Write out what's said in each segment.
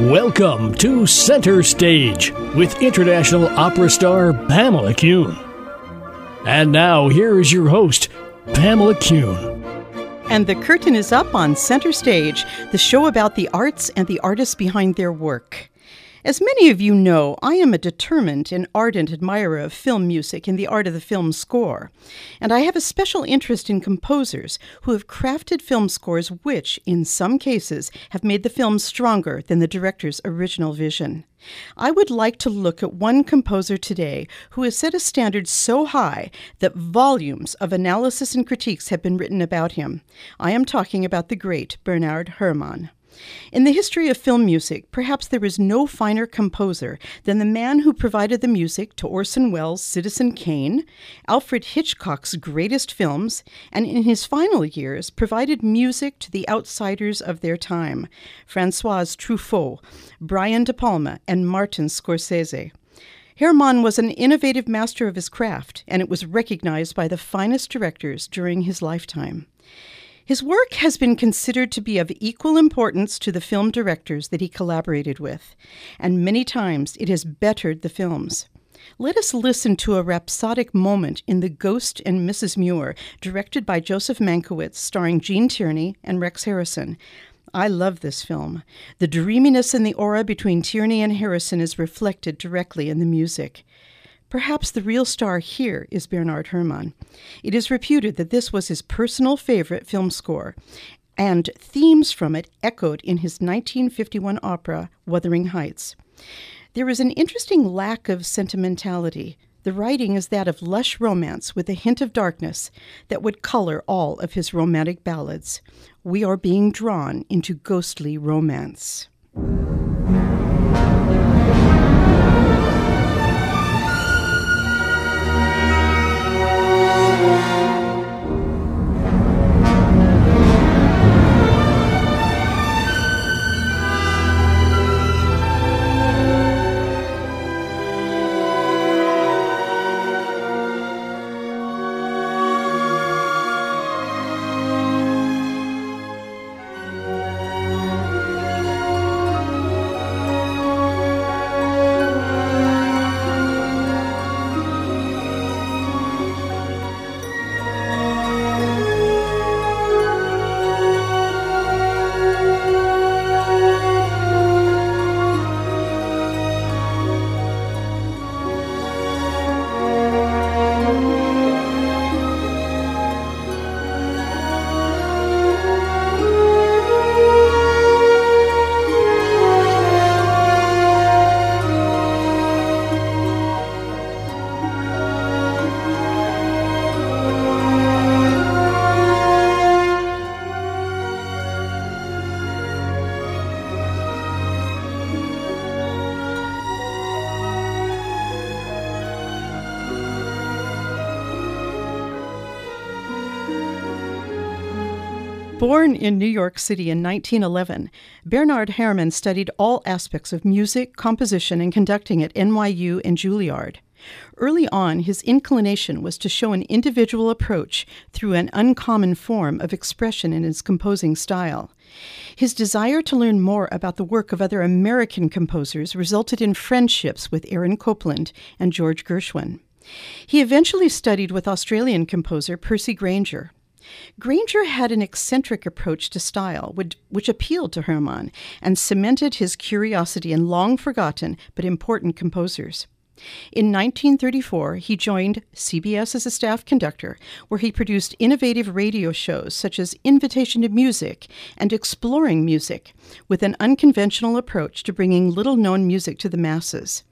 Welcome to Center Stage with international opera star Pamela Kuhn. And now, here is your host, Pamela Kuhn. And the curtain is up on Center Stage, the show about the arts and the artists behind their work. As many of you know, I am a determined and ardent admirer of film music and the art of the film score, and I have a special interest in composers who have crafted film scores which, in some cases, have made the film stronger than the director's original vision. I would like to look at one composer today who has set a standard so high that volumes of analysis and critiques have been written about him. I am talking about the great Bernard Herrmann. In the history of film music, perhaps there is no finer composer than the man who provided the music to Orson Welles' Citizen Kane, Alfred Hitchcock's greatest films, and in his final years provided music to the outsiders of their time Francois Truffaut, Brian De Palma, and Martin Scorsese. Herrmann was an innovative master of his craft, and it was recognized by the finest directors during his lifetime. His work has been considered to be of equal importance to the film directors that he collaborated with, and many times it has bettered the films. Let us listen to a rhapsodic moment in The Ghost and Mrs. Muir, directed by Joseph Mankiewicz, starring Gene Tierney and Rex Harrison. I love this film. The dreaminess and the aura between Tierney and Harrison is reflected directly in the music. Perhaps the real star here is Bernard Herrmann. It is reputed that this was his personal favorite film score, and themes from it echoed in his 1951 opera, Wuthering Heights. There is an interesting lack of sentimentality. The writing is that of lush romance with a hint of darkness that would color all of his romantic ballads. We are being drawn into ghostly romance. Born in New York City in 1911, Bernard Herrmann studied all aspects of music, composition, and conducting at NYU and Juilliard. Early on, his inclination was to show an individual approach through an uncommon form of expression in his composing style. His desire to learn more about the work of other American composers resulted in friendships with Aaron Copland and George Gershwin. He eventually studied with Australian composer Percy Grainger. Grainger had an eccentric approach to style, which, which, appealed to Herrmann and cemented his curiosity in long forgotten but important composers. In 1934, he joined CBS as a staff conductor, where he produced innovative radio shows such as Invitation to Music and Exploring Music, with an unconventional approach to bringing little known music to the masses.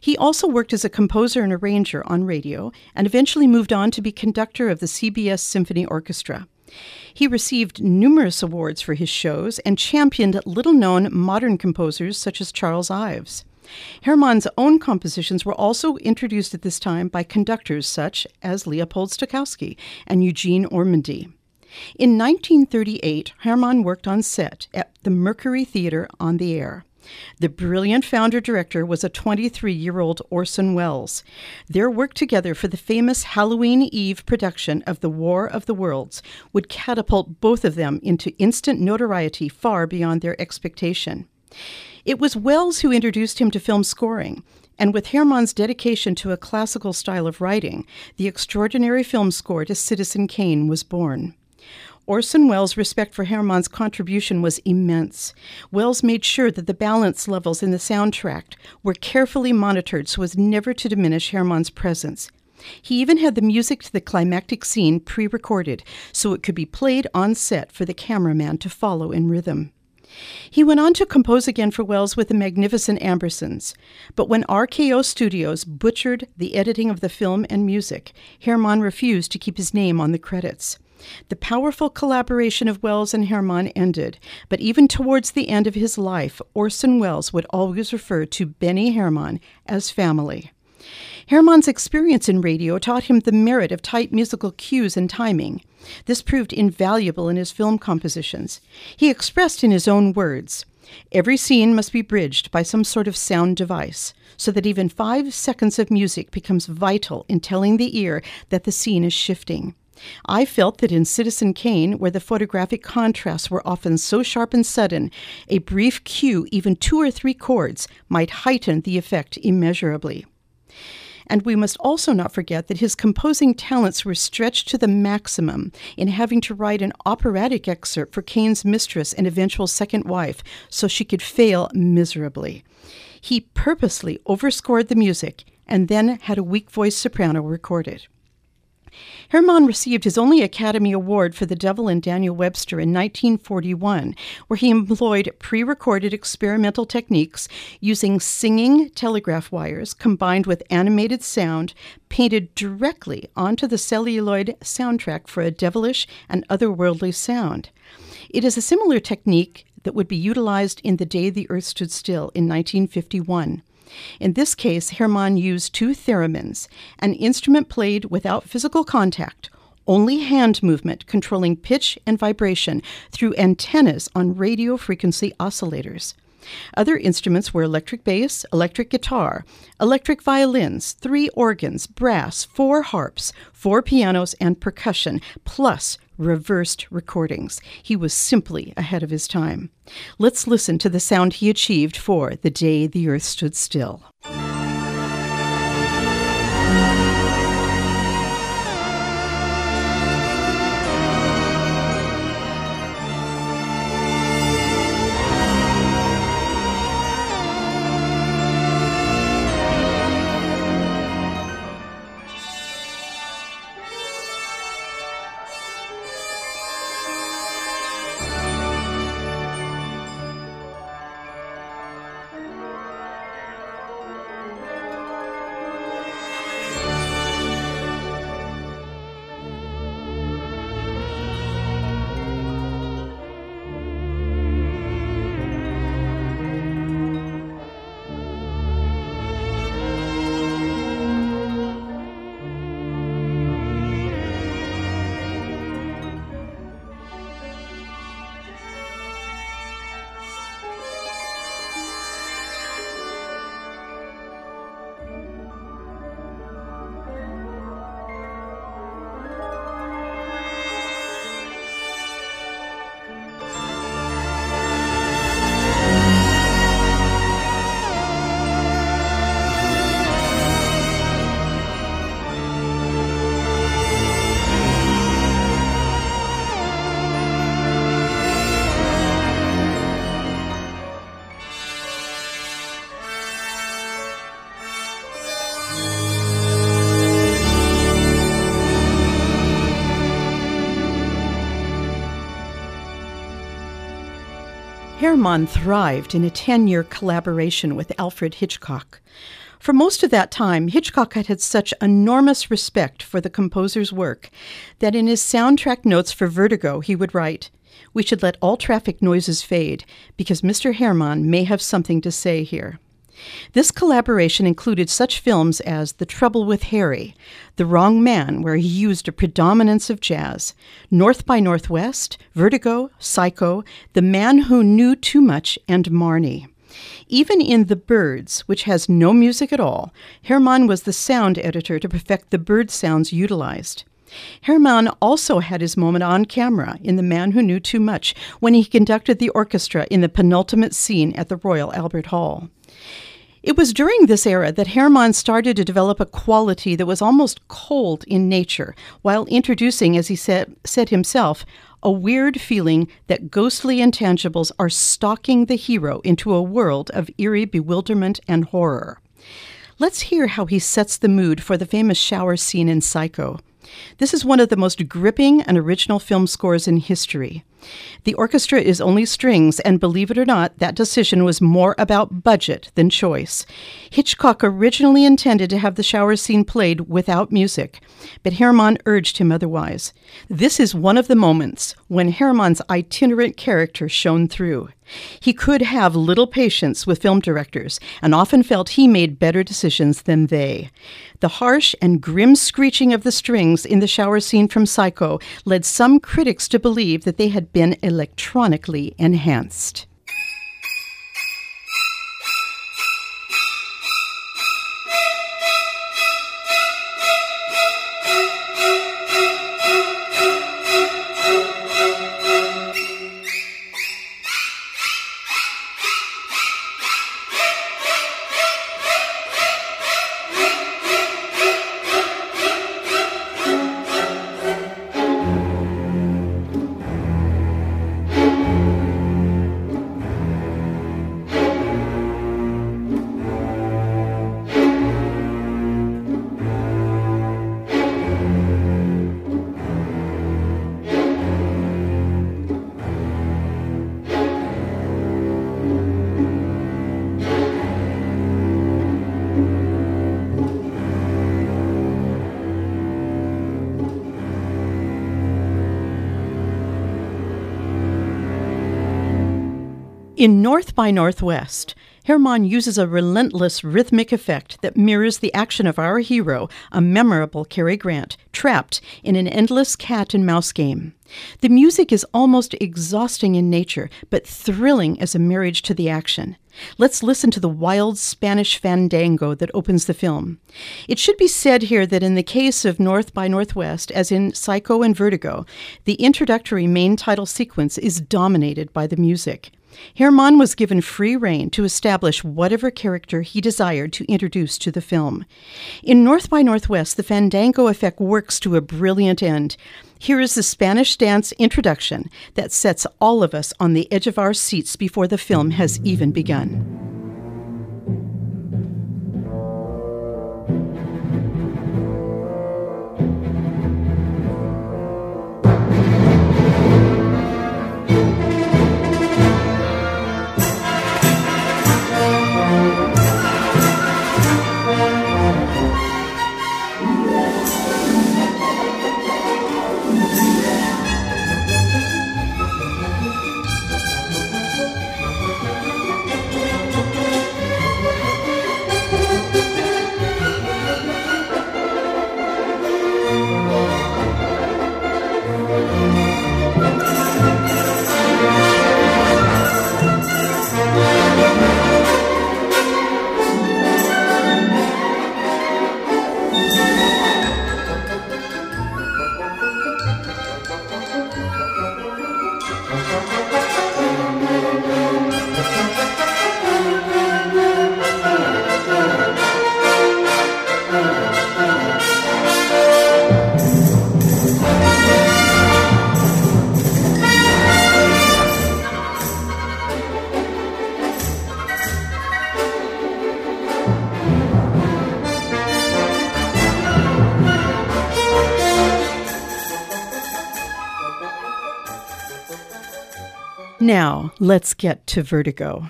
He also worked as a composer and arranger on radio and eventually moved on to be conductor of the CBS Symphony Orchestra. He received numerous awards for his shows and championed little known modern composers such as Charles Ives. Herrmann's own compositions were also introduced at this time by conductors such as Leopold Stokowski and Eugene Ormandy. In 1938, Herrmann worked on set at the Mercury Theater on the Air. The brilliant founder director was a 23 year old Orson Welles. Their work together for the famous Halloween Eve production of The War of the Worlds would catapult both of them into instant notoriety far beyond their expectation. It was Welles who introduced him to film scoring, and with Herrmann's dedication to a classical style of writing, the extraordinary film score to Citizen Kane was born. Orson Welles' respect for Herrmann's contribution was immense. Welles made sure that the balance levels in the soundtrack were carefully monitored so as never to diminish Herrmann's presence. He even had the music to the climactic scene pre recorded so it could be played on set for the cameraman to follow in rhythm. He went on to compose again for Welles with the magnificent Ambersons, but when RKO Studios butchered the editing of the film and music, Herrmann refused to keep his name on the credits. The powerful collaboration of Welles and Herrmann ended, but even towards the end of his life, Orson Welles would always refer to Benny Herrmann as family. Herrmann's experience in radio taught him the merit of tight musical cues and timing. This proved invaluable in his film compositions. He expressed in his own words Every scene must be bridged by some sort of sound device, so that even five seconds of music becomes vital in telling the ear that the scene is shifting. I felt that in Citizen Kane, where the photographic contrasts were often so sharp and sudden, a brief cue, even two or three chords, might heighten the effect immeasurably. And we must also not forget that his composing talents were stretched to the maximum in having to write an operatic excerpt for Kane's mistress and eventual second wife so she could fail miserably. He purposely overscored the music and then had a weak voiced soprano recorded. Herrmann received his only Academy Award for The Devil and Daniel Webster in 1941, where he employed pre recorded experimental techniques using singing telegraph wires combined with animated sound painted directly onto the celluloid soundtrack for a devilish and otherworldly sound. It is a similar technique that would be utilized in The Day the Earth Stood Still in 1951. In this case, Herrmann used two theremins, an instrument played without physical contact, only hand movement controlling pitch and vibration through antennas on radio frequency oscillators. Other instruments were electric bass, electric guitar, electric violins, three organs, brass, four harps, four pianos, and percussion, plus reversed recordings. He was simply ahead of his time. Let's listen to the sound he achieved for The Day the Earth Stood Still. Herrmann thrived in a 10 year collaboration with Alfred Hitchcock. For most of that time, Hitchcock had had such enormous respect for the composer's work that in his soundtrack notes for Vertigo, he would write, We should let all traffic noises fade because Mr. Herrmann may have something to say here. This collaboration included such films as The Trouble with Harry, The Wrong Man, where he used a predominance of jazz, North by Northwest, Vertigo, Psycho, The Man Who Knew Too Much, and Marnie. Even in The Birds, which has no music at all, Herrmann was the sound editor to perfect the bird sounds utilized. Herrmann also had his moment on camera in The Man Who Knew Too Much when he conducted the orchestra in the penultimate scene at the Royal Albert Hall. It was during this era that Herrmann started to develop a quality that was almost cold in nature, while introducing, as he said, said himself, a weird feeling that ghostly intangibles are stalking the hero into a world of eerie bewilderment and horror. Let's hear how he sets the mood for the famous shower scene in Psycho. This is one of the most gripping and original film scores in history. The orchestra is only strings, and believe it or not, that decision was more about budget than choice. Hitchcock originally intended to have the shower scene played without music, but Herrmann urged him otherwise. This is one of the moments when Herrmann's itinerant character shone through. He could have little patience with film directors and often felt he made better decisions than they. The harsh and grim screeching of the strings in the shower scene from Psycho led some critics to believe that they had been electronically enhanced. In North by Northwest, Herrmann uses a relentless rhythmic effect that mirrors the action of our hero, a memorable Cary Grant, trapped in an endless cat and mouse game. The music is almost exhausting in nature, but thrilling as a marriage to the action. Let's listen to the wild Spanish fandango that opens the film. It should be said here that in the case of North by Northwest, as in Psycho and Vertigo, the introductory main title sequence is dominated by the music. Herrmann was given free rein to establish whatever character he desired to introduce to the film. In North by Northwest, the fandango effect works to a brilliant end. Here is the Spanish dance introduction that sets all of us on the edge of our seats before the film has even begun. Now, let's get to Vertigo.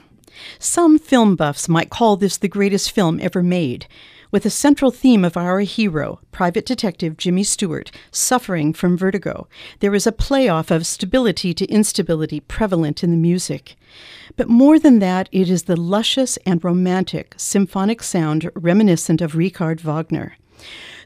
Some film buffs might call this the greatest film ever made, with a central theme of our hero, private detective Jimmy Stewart, suffering from vertigo. There is a playoff of stability to instability prevalent in the music. But more than that, it is the luscious and romantic symphonic sound reminiscent of Richard Wagner.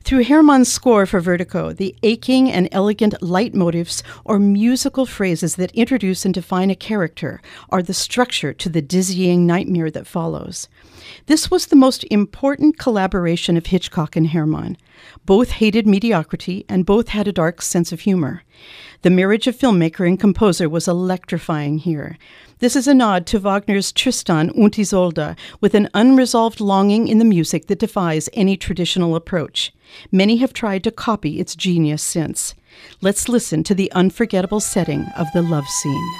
Through Herrmann's score for Vertigo, the aching and elegant leitmotifs or musical phrases that introduce and define a character are the structure to the dizzying nightmare that follows. This was the most important collaboration of Hitchcock and Herrmann. Both hated mediocrity and both had a dark sense of humor. The marriage of filmmaker and composer was electrifying here. This is a nod to Wagner's Tristan und Isolde, with an unresolved longing in the music that defies any traditional approach. Many have tried to copy its genius since. Let's listen to the unforgettable setting of the love scene.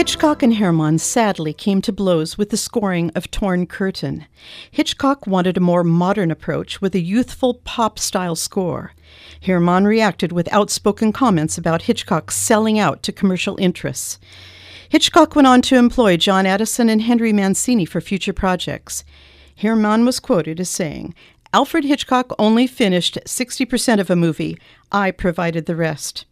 Hitchcock and Herrmann sadly came to blows with the scoring of Torn Curtain. Hitchcock wanted a more modern approach with a youthful pop style score. Herrmann reacted with outspoken comments about Hitchcock selling out to commercial interests. Hitchcock went on to employ John Addison and Henry Mancini for future projects. Herrmann was quoted as saying, Alfred Hitchcock only finished 60% of a movie. I provided the rest.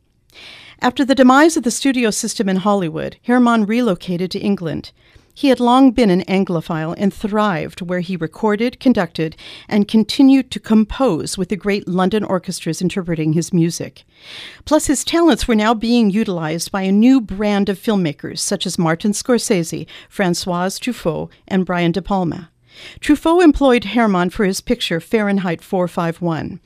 After the demise of the studio system in Hollywood, Herrmann relocated to England. He had long been an Anglophile and thrived where he recorded, conducted, and continued to compose with the great London orchestras interpreting his music. Plus, his talents were now being utilized by a new brand of filmmakers such as Martin Scorsese, Francois Truffaut, and Brian De Palma. Truffaut employed Herrmann for his picture Fahrenheit 451.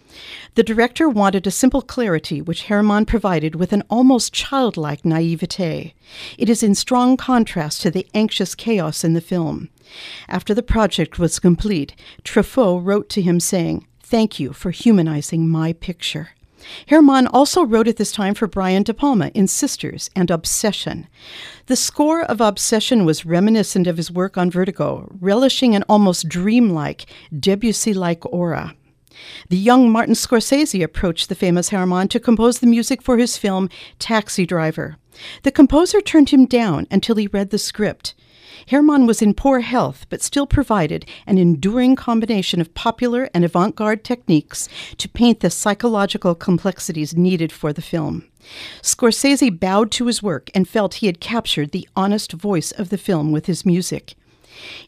The director wanted a simple clarity, which Herrmann provided with an almost childlike naivete. It is in strong contrast to the anxious chaos in the film. After the project was complete, Truffaut wrote to him saying, Thank you for humanizing my picture. Herrmann also wrote at this time for Brian De Palma in Sisters and Obsession. The score of Obsession was reminiscent of his work on Vertigo, relishing an almost dreamlike, Debussy like aura. The young Martin Scorsese approached the famous Herrmann to compose the music for his film Taxi Driver. The composer turned him down until he read the script. Herrmann was in poor health, but still provided an enduring combination of popular and avant garde techniques to paint the psychological complexities needed for the film. Scorsese bowed to his work and felt he had captured the honest voice of the film with his music.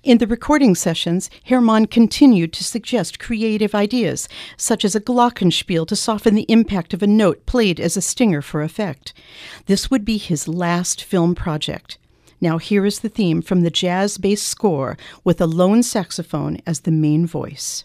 In the recording sessions, Herrmann continued to suggest creative ideas, such as a glockenspiel to soften the impact of a note played as a stinger for effect. This would be his last film project. Now, here is the theme from the jazz based score with a lone saxophone as the main voice.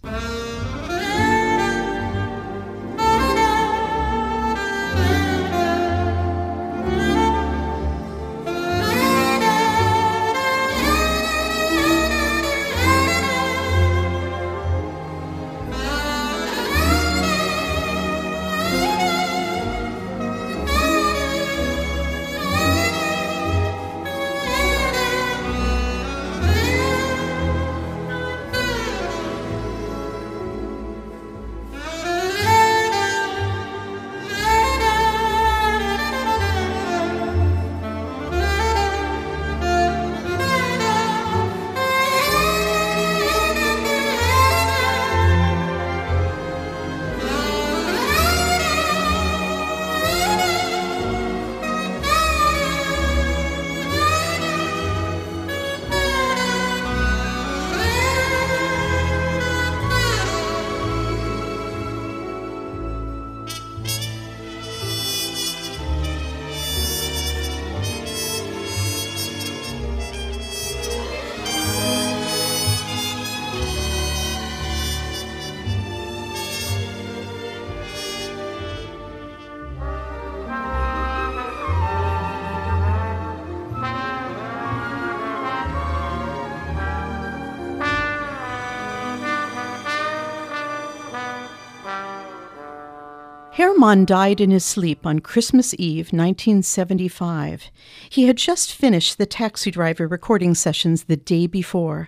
Herrmann died in his sleep on Christmas Eve, 1975. He had just finished the Taxi Driver recording sessions the day before.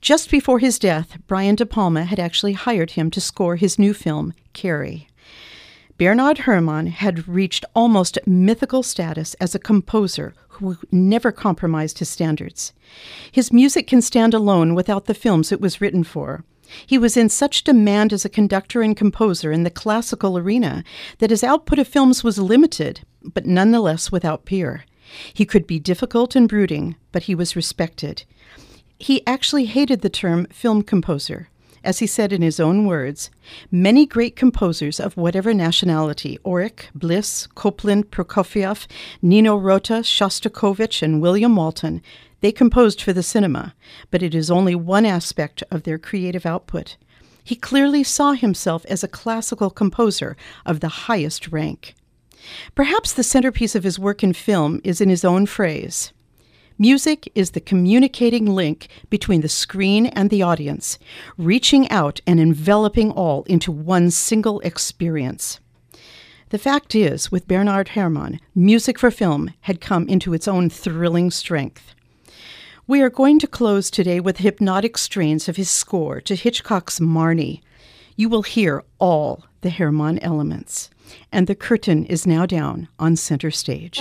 Just before his death, Brian De Palma had actually hired him to score his new film, Carrie. Bernard Herrmann had reached almost mythical status as a composer who never compromised his standards. His music can stand alone without the films it was written for. He was in such demand as a conductor and composer in the classical arena that his output of films was limited, but nonetheless without peer. He could be difficult and brooding, but he was respected. He actually hated the term film composer. As he said in his own words, many great composers of whatever nationality Auric, Bliss, Copland, Prokofiev, Nino Rota, Shostakovich, and William Walton they composed for the cinema, but it is only one aspect of their creative output. He clearly saw himself as a classical composer of the highest rank. Perhaps the centerpiece of his work in film is in his own phrase Music is the communicating link between the screen and the audience, reaching out and enveloping all into one single experience. The fact is, with Bernard Herrmann, music for film had come into its own thrilling strength. We are going to close today with hypnotic strains of his score to Hitchcock's Marnie. You will hear all the Herrmann elements. And the curtain is now down on center stage.